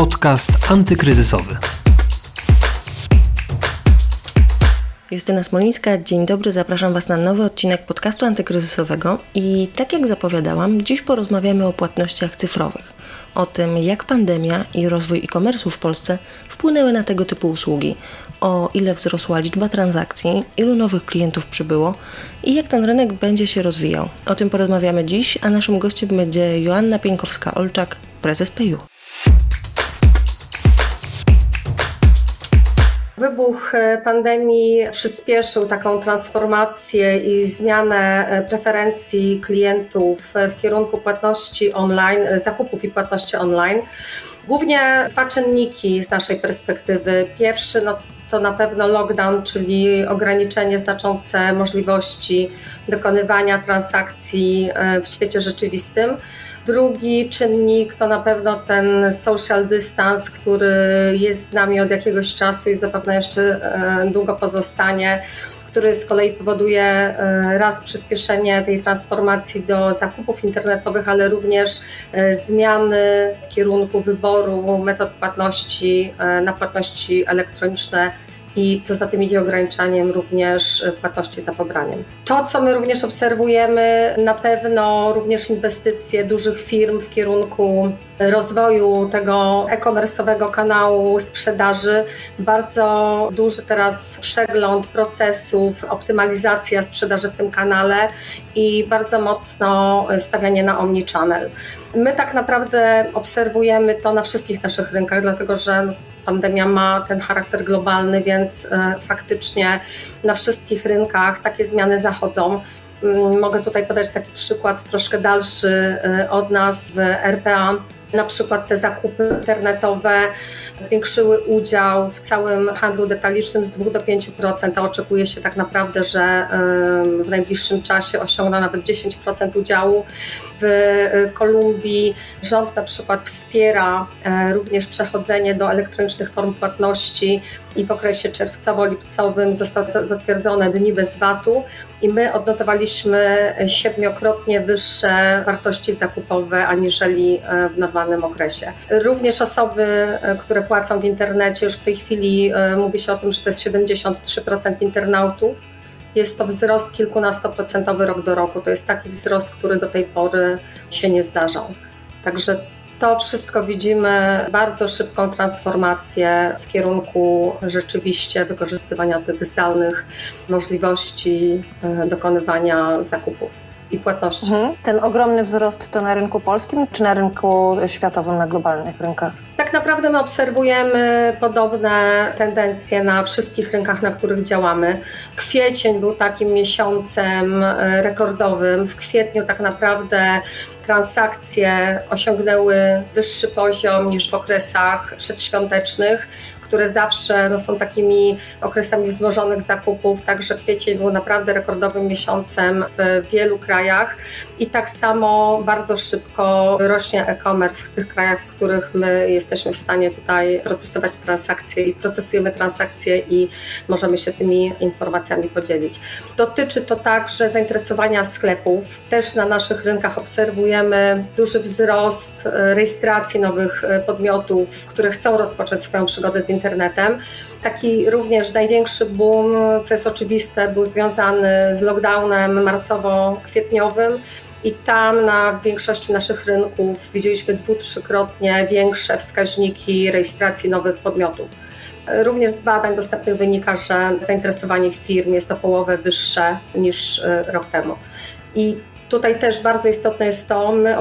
Podcast antykryzysowy. Justyna Smolińska, dzień dobry, zapraszam Was na nowy odcinek podcastu antykryzysowego i tak jak zapowiadałam, dziś porozmawiamy o płatnościach cyfrowych, o tym jak pandemia i rozwój e-commerce w Polsce wpłynęły na tego typu usługi, o ile wzrosła liczba transakcji, ilu nowych klientów przybyło i jak ten rynek będzie się rozwijał. O tym porozmawiamy dziś, a naszym gościem będzie Joanna Pieńkowska-Olczak, prezes PayU. Wybuch e, pandemii przyspieszył taką transformację i zmianę e, preferencji klientów e, w kierunku płatności online, zakupów i płatności online. Głównie dwa czynniki z naszej perspektywy. Pierwszy no, to na pewno lockdown, czyli ograniczenie znaczące możliwości dokonywania transakcji w świecie rzeczywistym. Drugi czynnik to na pewno ten social distance, który jest z nami od jakiegoś czasu i zapewne jeszcze e, długo pozostanie który z kolei powoduje e, raz przyspieszenie tej transformacji do zakupów internetowych, ale również e, zmiany w kierunku wyboru metod płatności na płatności elektroniczne i co za tym idzie ograniczaniem również płatności za pobraniem. To, co my również obserwujemy, na pewno również inwestycje dużych firm w kierunku rozwoju tego e-commerce'owego kanału sprzedaży. Bardzo duży teraz przegląd procesów, optymalizacja sprzedaży w tym kanale i bardzo mocno stawianie na omnichannel. My tak naprawdę obserwujemy to na wszystkich naszych rynkach, dlatego że pandemia ma ten charakter globalny, więc e, faktycznie na wszystkich rynkach takie zmiany zachodzą. Mm, mogę tutaj podać taki przykład troszkę dalszy e, od nas w RPA. Na przykład te zakupy internetowe zwiększyły udział w całym handlu detalicznym z 2 do 5%, a oczekuje się tak naprawdę, że w najbliższym czasie osiągną nawet 10% udziału. W y, Kolumbii rząd na przykład wspiera e, również przechodzenie do elektronicznych form płatności i w okresie czerwcowo-lipcowym zostały zatwierdzone dni bez VAT-u i my odnotowaliśmy siedmiokrotnie wyższe wartości zakupowe aniżeli e, w normalnym okresie. Również osoby, e, które płacą w internecie, już w tej chwili e, mówi się o tym, że to jest 73% internautów. Jest to wzrost kilkunastoprocentowy rok do roku. To jest taki wzrost, który do tej pory się nie zdarzał. Także to wszystko widzimy bardzo szybką transformację w kierunku rzeczywiście wykorzystywania tych zdalnych możliwości e, dokonywania zakupów i płatności. Mhm. Ten ogromny wzrost to na rynku polskim czy na rynku światowym, na globalnych rynkach? Tak naprawdę my obserwujemy podobne tendencje na wszystkich rynkach, na których działamy. Kwiecień był takim miesiącem e, rekordowym. W kwietniu tak naprawdę transakcje osiągnęły wyższy poziom niż w okresach przedświątecznych które zawsze no, są takimi okresami wzmożonych zakupów, także kwiecień był naprawdę rekordowym miesiącem w wielu krajach i tak samo bardzo szybko rośnie e-commerce w tych krajach, w których my jesteśmy w stanie tutaj procesować transakcje i procesujemy transakcje i możemy się tymi informacjami podzielić. Dotyczy to także zainteresowania sklepów. Też na naszych rynkach obserwujemy duży wzrost rejestracji nowych podmiotów, które chcą rozpocząć swoją przygodę z internetem. Taki również największy boom, co jest oczywiste, był związany z lockdownem marcowo-kwietniowym. I tam na większości naszych rynków widzieliśmy dwu, trzykrotnie większe wskaźniki rejestracji nowych podmiotów. Również z badań dostępnych wynika, że zainteresowanie firm jest o połowę wyższe niż e, rok temu. I tutaj też bardzo istotne jest to, my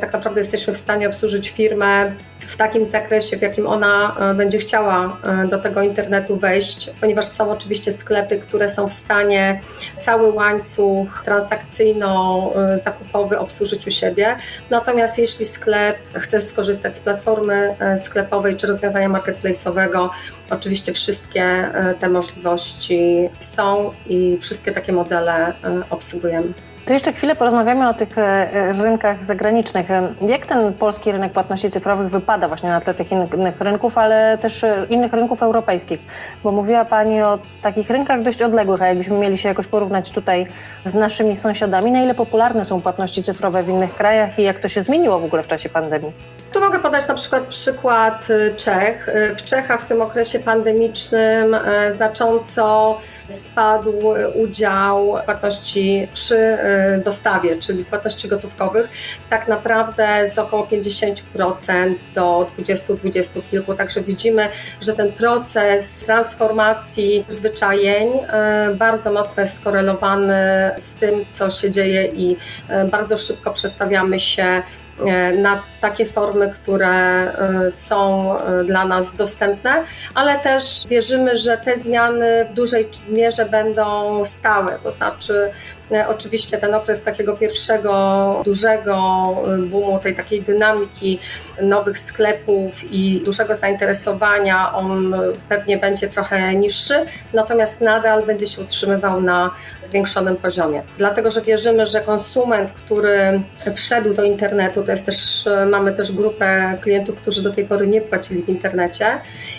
tak naprawdę jesteśmy w stanie obsłużyć firmę w takim zakresie, w jakim ona e, będzie chciała e, do tego internetu wejść, ponieważ są oczywiście sklepy, które są w stanie cały łańcuch transakcyjno-zakupowy obsłużyć u siebie. Natomiast jeśli sklep chce skorzystać z platformy e, sklepowej czy rozwiązania marketplace'owego, oczywiście wszystkie te możliwości są i wszystkie takie modele obsługujemy. To jeszcze chwilę porozmawiamy o tych e, e, rynkach zagranicznych. E, jak ten polski rynek płatności cyfrowych wypada właśnie na tle tych innych rynków, ale też innych rynków europejskich? Bo mówiła Pani o takich rynkach dość odległych, a jakbyśmy mieli się jakoś porównać tutaj z naszymi sąsiadami, na ile popularne są płatności cyfrowe w innych krajach i jak to się zmieniło w ogóle w czasie pandemii? Mogę podać na przykład przykład y, Czech. Y, W Czechach w tym okresie pandemicznym y, znacząco spadł udział płatności przy dostawie, czyli płatności gotówkowych, tak naprawdę z około 50% do 20-20 kilku. Także widzimy, że ten proces transformacji zwyczajeń bardzo mocno jest skorelowany z tym, co się dzieje i bardzo szybko przestawiamy się na takie formy, które e, są e, dla nas dostępne, ale też wierzymy, że te zmiany w dużej mierze będą stałe. To znaczy, e, oczywiście ten okres takiego pierwszego dużego e, boomu, tej takiej dynamiki nowych sklepów i dużego zainteresowania, on e, pewnie będzie trochę niższy, natomiast nadal będzie się utrzymywał na zwiększonym poziomie. Dlatego, że wierzymy, że konsument, który wszedł do internetu, to jest też, e, mamy też grupę klientów, którzy do tej pory nie płacili w internecie.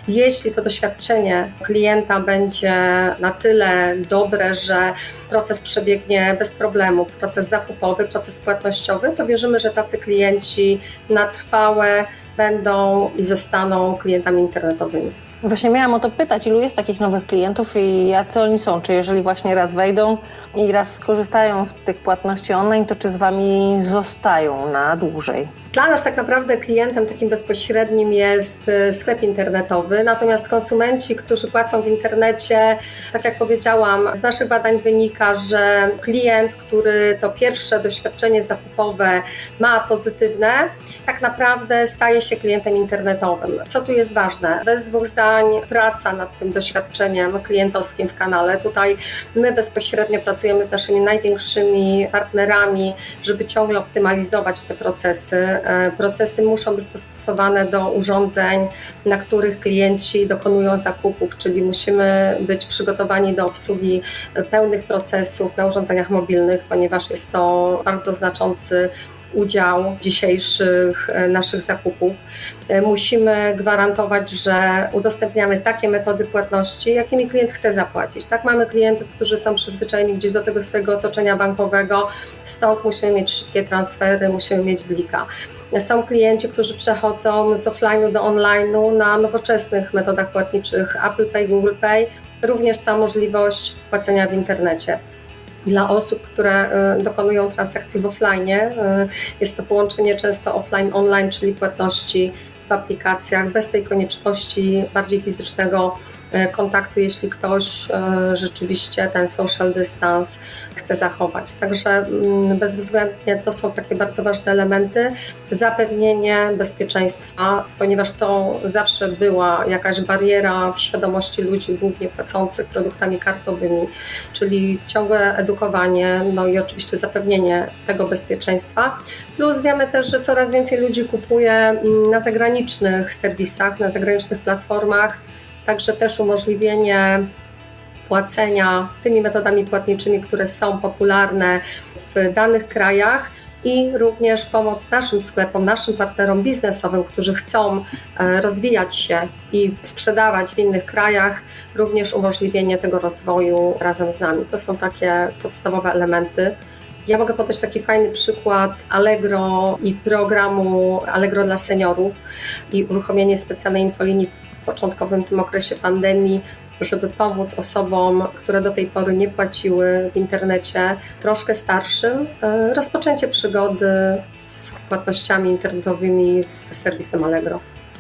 Jeśli to doświadczenie klienta będzie na tyle dobre, że proces przebiegnie bez problemu, proces zakupowy, proces płatnościowy, to wierzymy, że tacy klienci na trwałe będą i zostaną klientami internetowymi. Właśnie miałam o to pytać, ilu jest takich nowych klientów i jacy oni są? Czy jeżeli właśnie raz wejdą i raz skorzystają z tych płatności online, to czy z Wami zostają na dłużej? Dla nas tak naprawdę klientem takim bezpośrednim jest y, sklep internetowy, natomiast konsumenci, którzy płacą w internecie, tak jak powiedziałam, z naszych badań wynika, że klient, który to pierwsze doświadczenie zakupowe ma pozytywne, tak naprawdę staje się klientem internetowym. Co tu jest ważne? Bez dwóch zdań praca nad tym doświadczeniem klientowskim w kanale. Tutaj my bezpośrednio pracujemy z naszymi największymi partnerami, żeby ciągle optymalizować te procesy. E, Procesy muszą być dostosowane do urządzeń, na których klienci dokonują zakupów, czyli musimy być przygotowani do obsługi e, pełnych procesów na urządzeniach mobilnych, ponieważ jest to bardzo znaczący udział dzisiejszych e, naszych zakupów. E, Musimy gwarantować, że udostępniamy takie metody płatności, jakimi klient chce zapłacić. Tak, mamy klientów, którzy są przyzwyczajeni gdzieś do tego swojego otoczenia bankowego, stąd musimy mieć szybkie transfery, musimy mieć blika. Są klienci, którzy przechodzą z offline'u do online'u na nowoczesnych metodach płatniczych Apple Pay, Google Pay, również ta możliwość płacenia w internecie. Dla osób, które y, dokonują transakcji w offline, y, jest to połączenie często offline-online, czyli płatności w aplikacjach, bez tej konieczności bardziej fizycznego kontaktu, jeśli ktoś y, rzeczywiście ten social distance chce zachować. Także mm, bezwzględnie to są takie bardzo ważne elementy. Zapewnienie bezpieczeństwa, ponieważ to zawsze była jakaś bariera w świadomości ludzi, głównie płacących produktami kartowymi, czyli ciągłe edukowanie, no i oczywiście zapewnienie tego bezpieczeństwa. Plus wiemy też, że coraz więcej ludzi kupuje mm, na zagranicznych serwisach, na zagranicznych platformach, także też umożliwienie płacenia tymi metodami płatniczymi, które są popularne w danych krajach. I również pomoc naszym sklepom, naszym partnerom biznesowym, którzy chcą e, rozwijać się i sprzedawać w innych krajach, również umożliwienie tego rozwoju razem z nami. To są takie podstawowe elementy. Ja mogę podać taki fajny przykład Allegro i programu Allegro dla seniorów i uruchomienie specjalnej infolinii początkowym tym okresie pandemii, żeby pomóc osobom, które do tej pory nie płaciły w internecie, troszkę starszym, e, rozpoczęcie przygody z płatnościami internetowymi z serwisem Allegro.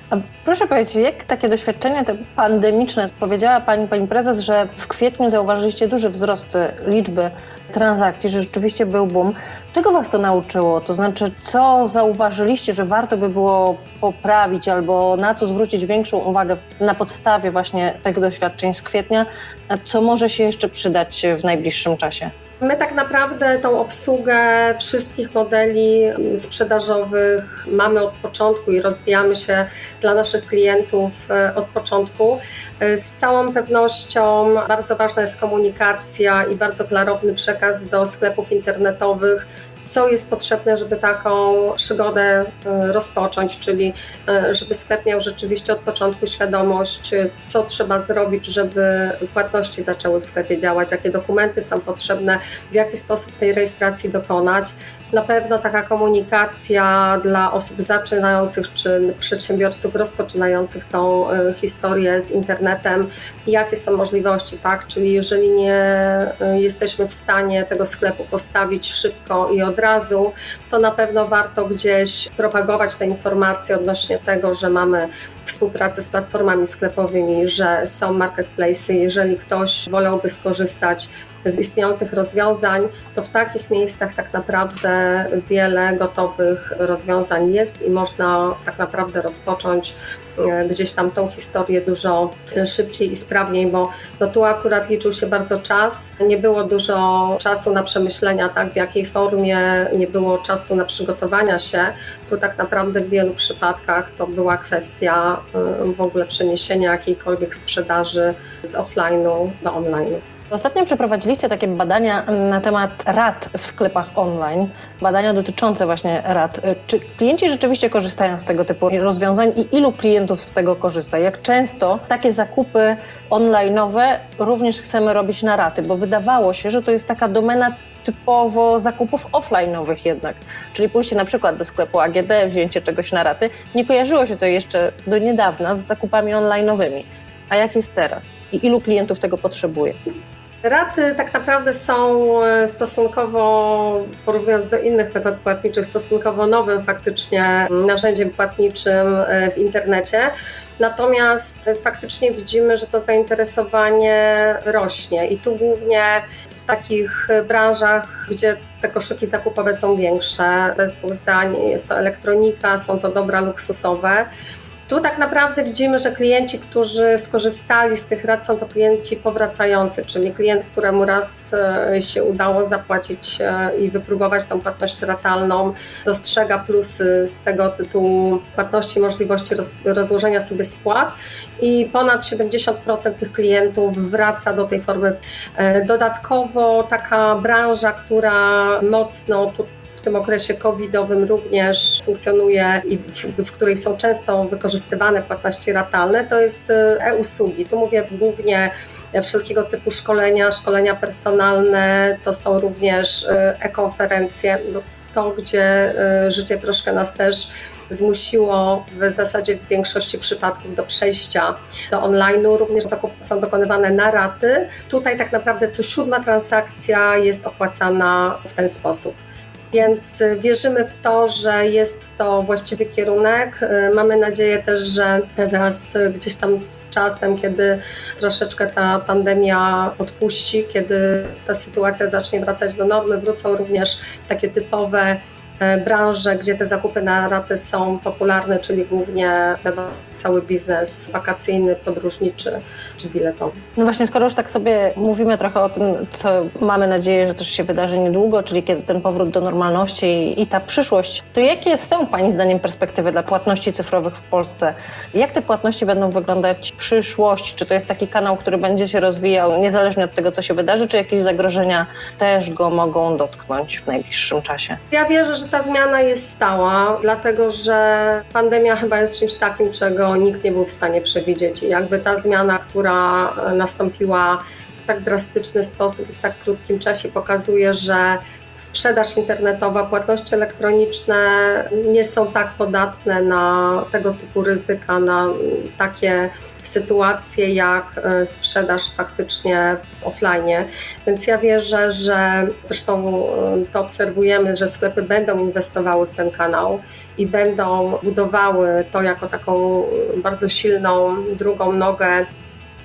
A proszę powiedzieć, jak takie doświadczenia te pandemiczne, powiedziała Pani, Pani Prezes, że w kwietniu zauważyliście duży wzrost liczby transakcji, że rzeczywiście był boom. Czego Was to nauczyło? To znaczy, co zauważyliście, że warto by było poprawić albo na co zwrócić większą uwagę na podstawie właśnie tych doświadczeń z kwietnia, co może się jeszcze przydać w najbliższym czasie? My tak naprawdę tą obsługę wszystkich modeli sprzedażowych mamy od początku i rozwijamy się dla naszych klientów e, od początku. E, Z całą pewnością bardzo ważna jest komunikacja i bardzo klarowny przekaz do sklepów internetowych co jest potrzebne, żeby taką przygodę e, rozpocząć, czyli e, żeby sklep miał rzeczywiście od początku świadomość, e, co trzeba zrobić, żeby płatności zaczęły w sklepie działać, jakie dokumenty są potrzebne, w jaki sposób tej rejestracji dokonać. Na pewno taka komunikacja dla osób zaczynających czy przedsiębiorców rozpoczynających tą historię z internetem, jakie są możliwości, tak? Czyli jeżeli nie jesteśmy w stanie tego sklepu postawić szybko i od razu, to na pewno warto gdzieś propagować te informacje odnośnie tego, że mamy współpracę z platformami sklepowymi, że są marketplace. Jeżeli ktoś wolałby skorzystać z istniejących rozwiązań, to w takich miejscach tak naprawdę wiele gotowych rozwiązań jest i można tak naprawdę rozpocząć e, gdzieś tam tą historię dużo szybciej i sprawniej, bo no tu akurat liczył się bardzo czas. Nie było dużo czasu na przemyślenia, tak, w jakiej formie, nie było czasu na przygotowania się. Tu tak naprawdę w wielu przypadkach to była kwestia e, w ogóle przeniesienia jakiejkolwiek sprzedaży z offline'u do online'u. Ostatnio przeprowadziliście takie badania na temat rad w sklepach online, badania dotyczące właśnie rad. Czy klienci rzeczywiście korzystają z tego typu rozwiązań i ilu klientów z tego korzysta? Jak często takie zakupy online'owe również chcemy robić na raty? Bo wydawało się, że to jest taka domena typowo zakupów offline'owych jednak. Czyli pójście na przykład do sklepu AGD, wzięcie czegoś na raty. Nie kojarzyło się to jeszcze do niedawna z zakupami online'owymi. A jak jest teraz? I ilu klientów tego potrzebuje? Raty tak naprawdę są e, stosunkowo, porównując do innych metod płatniczych, stosunkowo nowym faktycznie narzędziem płatniczym e, w internecie. Natomiast faktycznie widzimy, że to zainteresowanie rośnie i tu głównie w takich branżach, gdzie te koszyki zakupowe są większe, bez dwóch zdań, jest to elektronika, są to dobra luksusowe. Tu tak naprawdę widzimy, że klienci, którzy skorzystali z tych rad, są to klienci powracający, czyli klient, któremu raz e, się udało zapłacić e, i wypróbować tą płatność ratalną, dostrzega plusy z tego tytułu płatności, możliwości roz, rozłożenia sobie spłat i ponad 70% tych klientów wraca do tej formy. E, dodatkowo taka branża, która mocno tu w tym okresie covidowym również funkcjonuje i w, w której są często wykorzystywane płatności ratalne, to jest e, e-usługi. Tu mówię głównie wszelkiego typu szkolenia, szkolenia personalne, to są również e, e-konferencje, no, to gdzie e, życie troszkę nas też zmusiło w zasadzie w większości przypadków do przejścia do online'u. Również zakupy są dokonywane na raty. Tutaj tak naprawdę co siódma transakcja jest opłacana w ten sposób. Więc wierzymy w to, że jest to właściwy kierunek. Mamy nadzieję też, że teraz gdzieś tam z czasem, kiedy troszeczkę ta pandemia odpuści, kiedy ta sytuacja zacznie wracać do normy, wrócą również takie typowe branże, gdzie te zakupy na raty są popularne, czyli głównie cały biznes wakacyjny, podróżniczy czy biletowy. No właśnie, skoro już tak sobie mówimy trochę o tym, co mamy nadzieję, że też się wydarzy niedługo, czyli kiedy ten powrót do normalności i, i ta przyszłość, to jakie są Pani zdaniem perspektywy dla płatności cyfrowych w Polsce? Jak te płatności będą wyglądać w przyszłości? Czy to jest taki kanał, który będzie się rozwijał niezależnie od tego, co się wydarzy, czy jakieś zagrożenia też go mogą dotknąć w najbliższym czasie? Ja wierzę, że ta zmiana jest stała, dlatego że pandemia chyba jest czymś takim, czego nikt nie był w stanie przewidzieć. I jakby ta zmiana, która nastąpiła w tak drastyczny sposób i w tak krótkim czasie pokazuje, że sprzedaż internetowa, płatności elektroniczne nie są tak podatne na tego typu ryzyka, na takie sytuacje jak e, sprzedaż faktycznie w offline. Więc ja wierzę, że zresztą e, to obserwujemy, że sklepy będą inwestowały w ten kanał i będą budowały to jako taką bardzo silną drugą nogę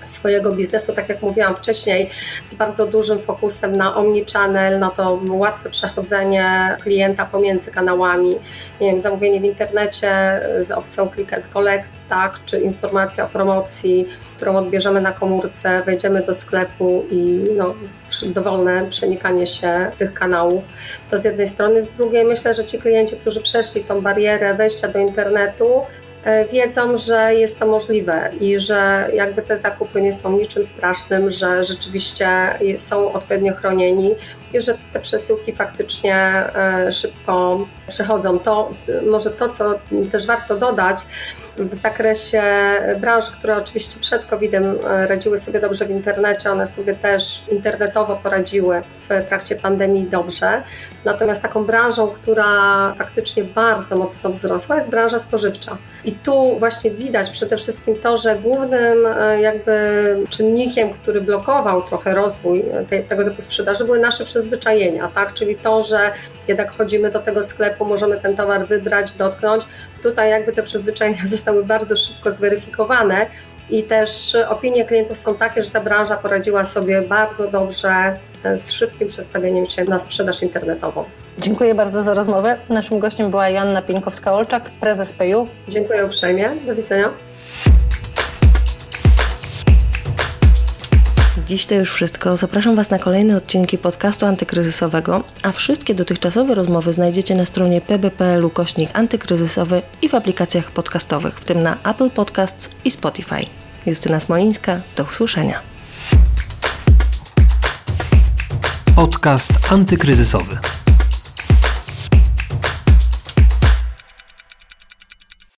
swojego biznesu, tak jak mówiłam wcześniej, z bardzo dużym fokusem na omnichannel, na to łatwe przechodzenie klienta pomiędzy kanałami, nie wiem, zamówienie w internecie z opcją click and collect, tak, czy informacja o promocji, którą odbierzemy na komórce, wejdziemy do sklepu i no, dowolne przenikanie się tych kanałów. To z jednej strony, z drugiej myślę, że ci klienci, którzy przeszli tą barierę wejścia do internetu, wiedzą, że jest to możliwe i że jakby te zakupy nie są niczym strasznym, że rzeczywiście są odpowiednio chronieni że te przesyłki faktycznie e, szybko przechodzą. To e, może to, co też warto dodać w zakresie branż, które oczywiście przed COVID-em e, radziły sobie dobrze w internecie, one sobie też internetowo poradziły w trakcie pandemii dobrze. Natomiast taką branżą, która faktycznie bardzo mocno wzrosła, jest branża spożywcza. I tu właśnie widać przede wszystkim to, że głównym jakby czynnikiem, który blokował trochę rozwój tego typu sprzedaży, były nasze przyzwyczajenia, tak? Czyli to, że jednak chodzimy do tego sklepu, możemy ten towar wybrać, dotknąć. Tutaj jakby te przyzwyczajenia zostały bardzo szybko zweryfikowane i też opinie klientów są takie, że ta branża poradziła sobie bardzo dobrze z szybkim przestawieniem się na sprzedaż internetową. Dziękuję bardzo za rozmowę. Naszym gościem była Joanna Pieńkowska-Olczak, prezes PEU. Dziękuję uprzejmie. Do widzenia. Dziś to już wszystko. Zapraszam Was na kolejne odcinki podcastu antykryzysowego, a wszystkie dotychczasowe rozmowy znajdziecie na stronie pb.pl kośnik antykryzysowy i w aplikacjach podcastowych, w tym na Apple Podcasts i Spotify. Justyna Smolińska, do usłyszenia. Podcast antykryzysowy.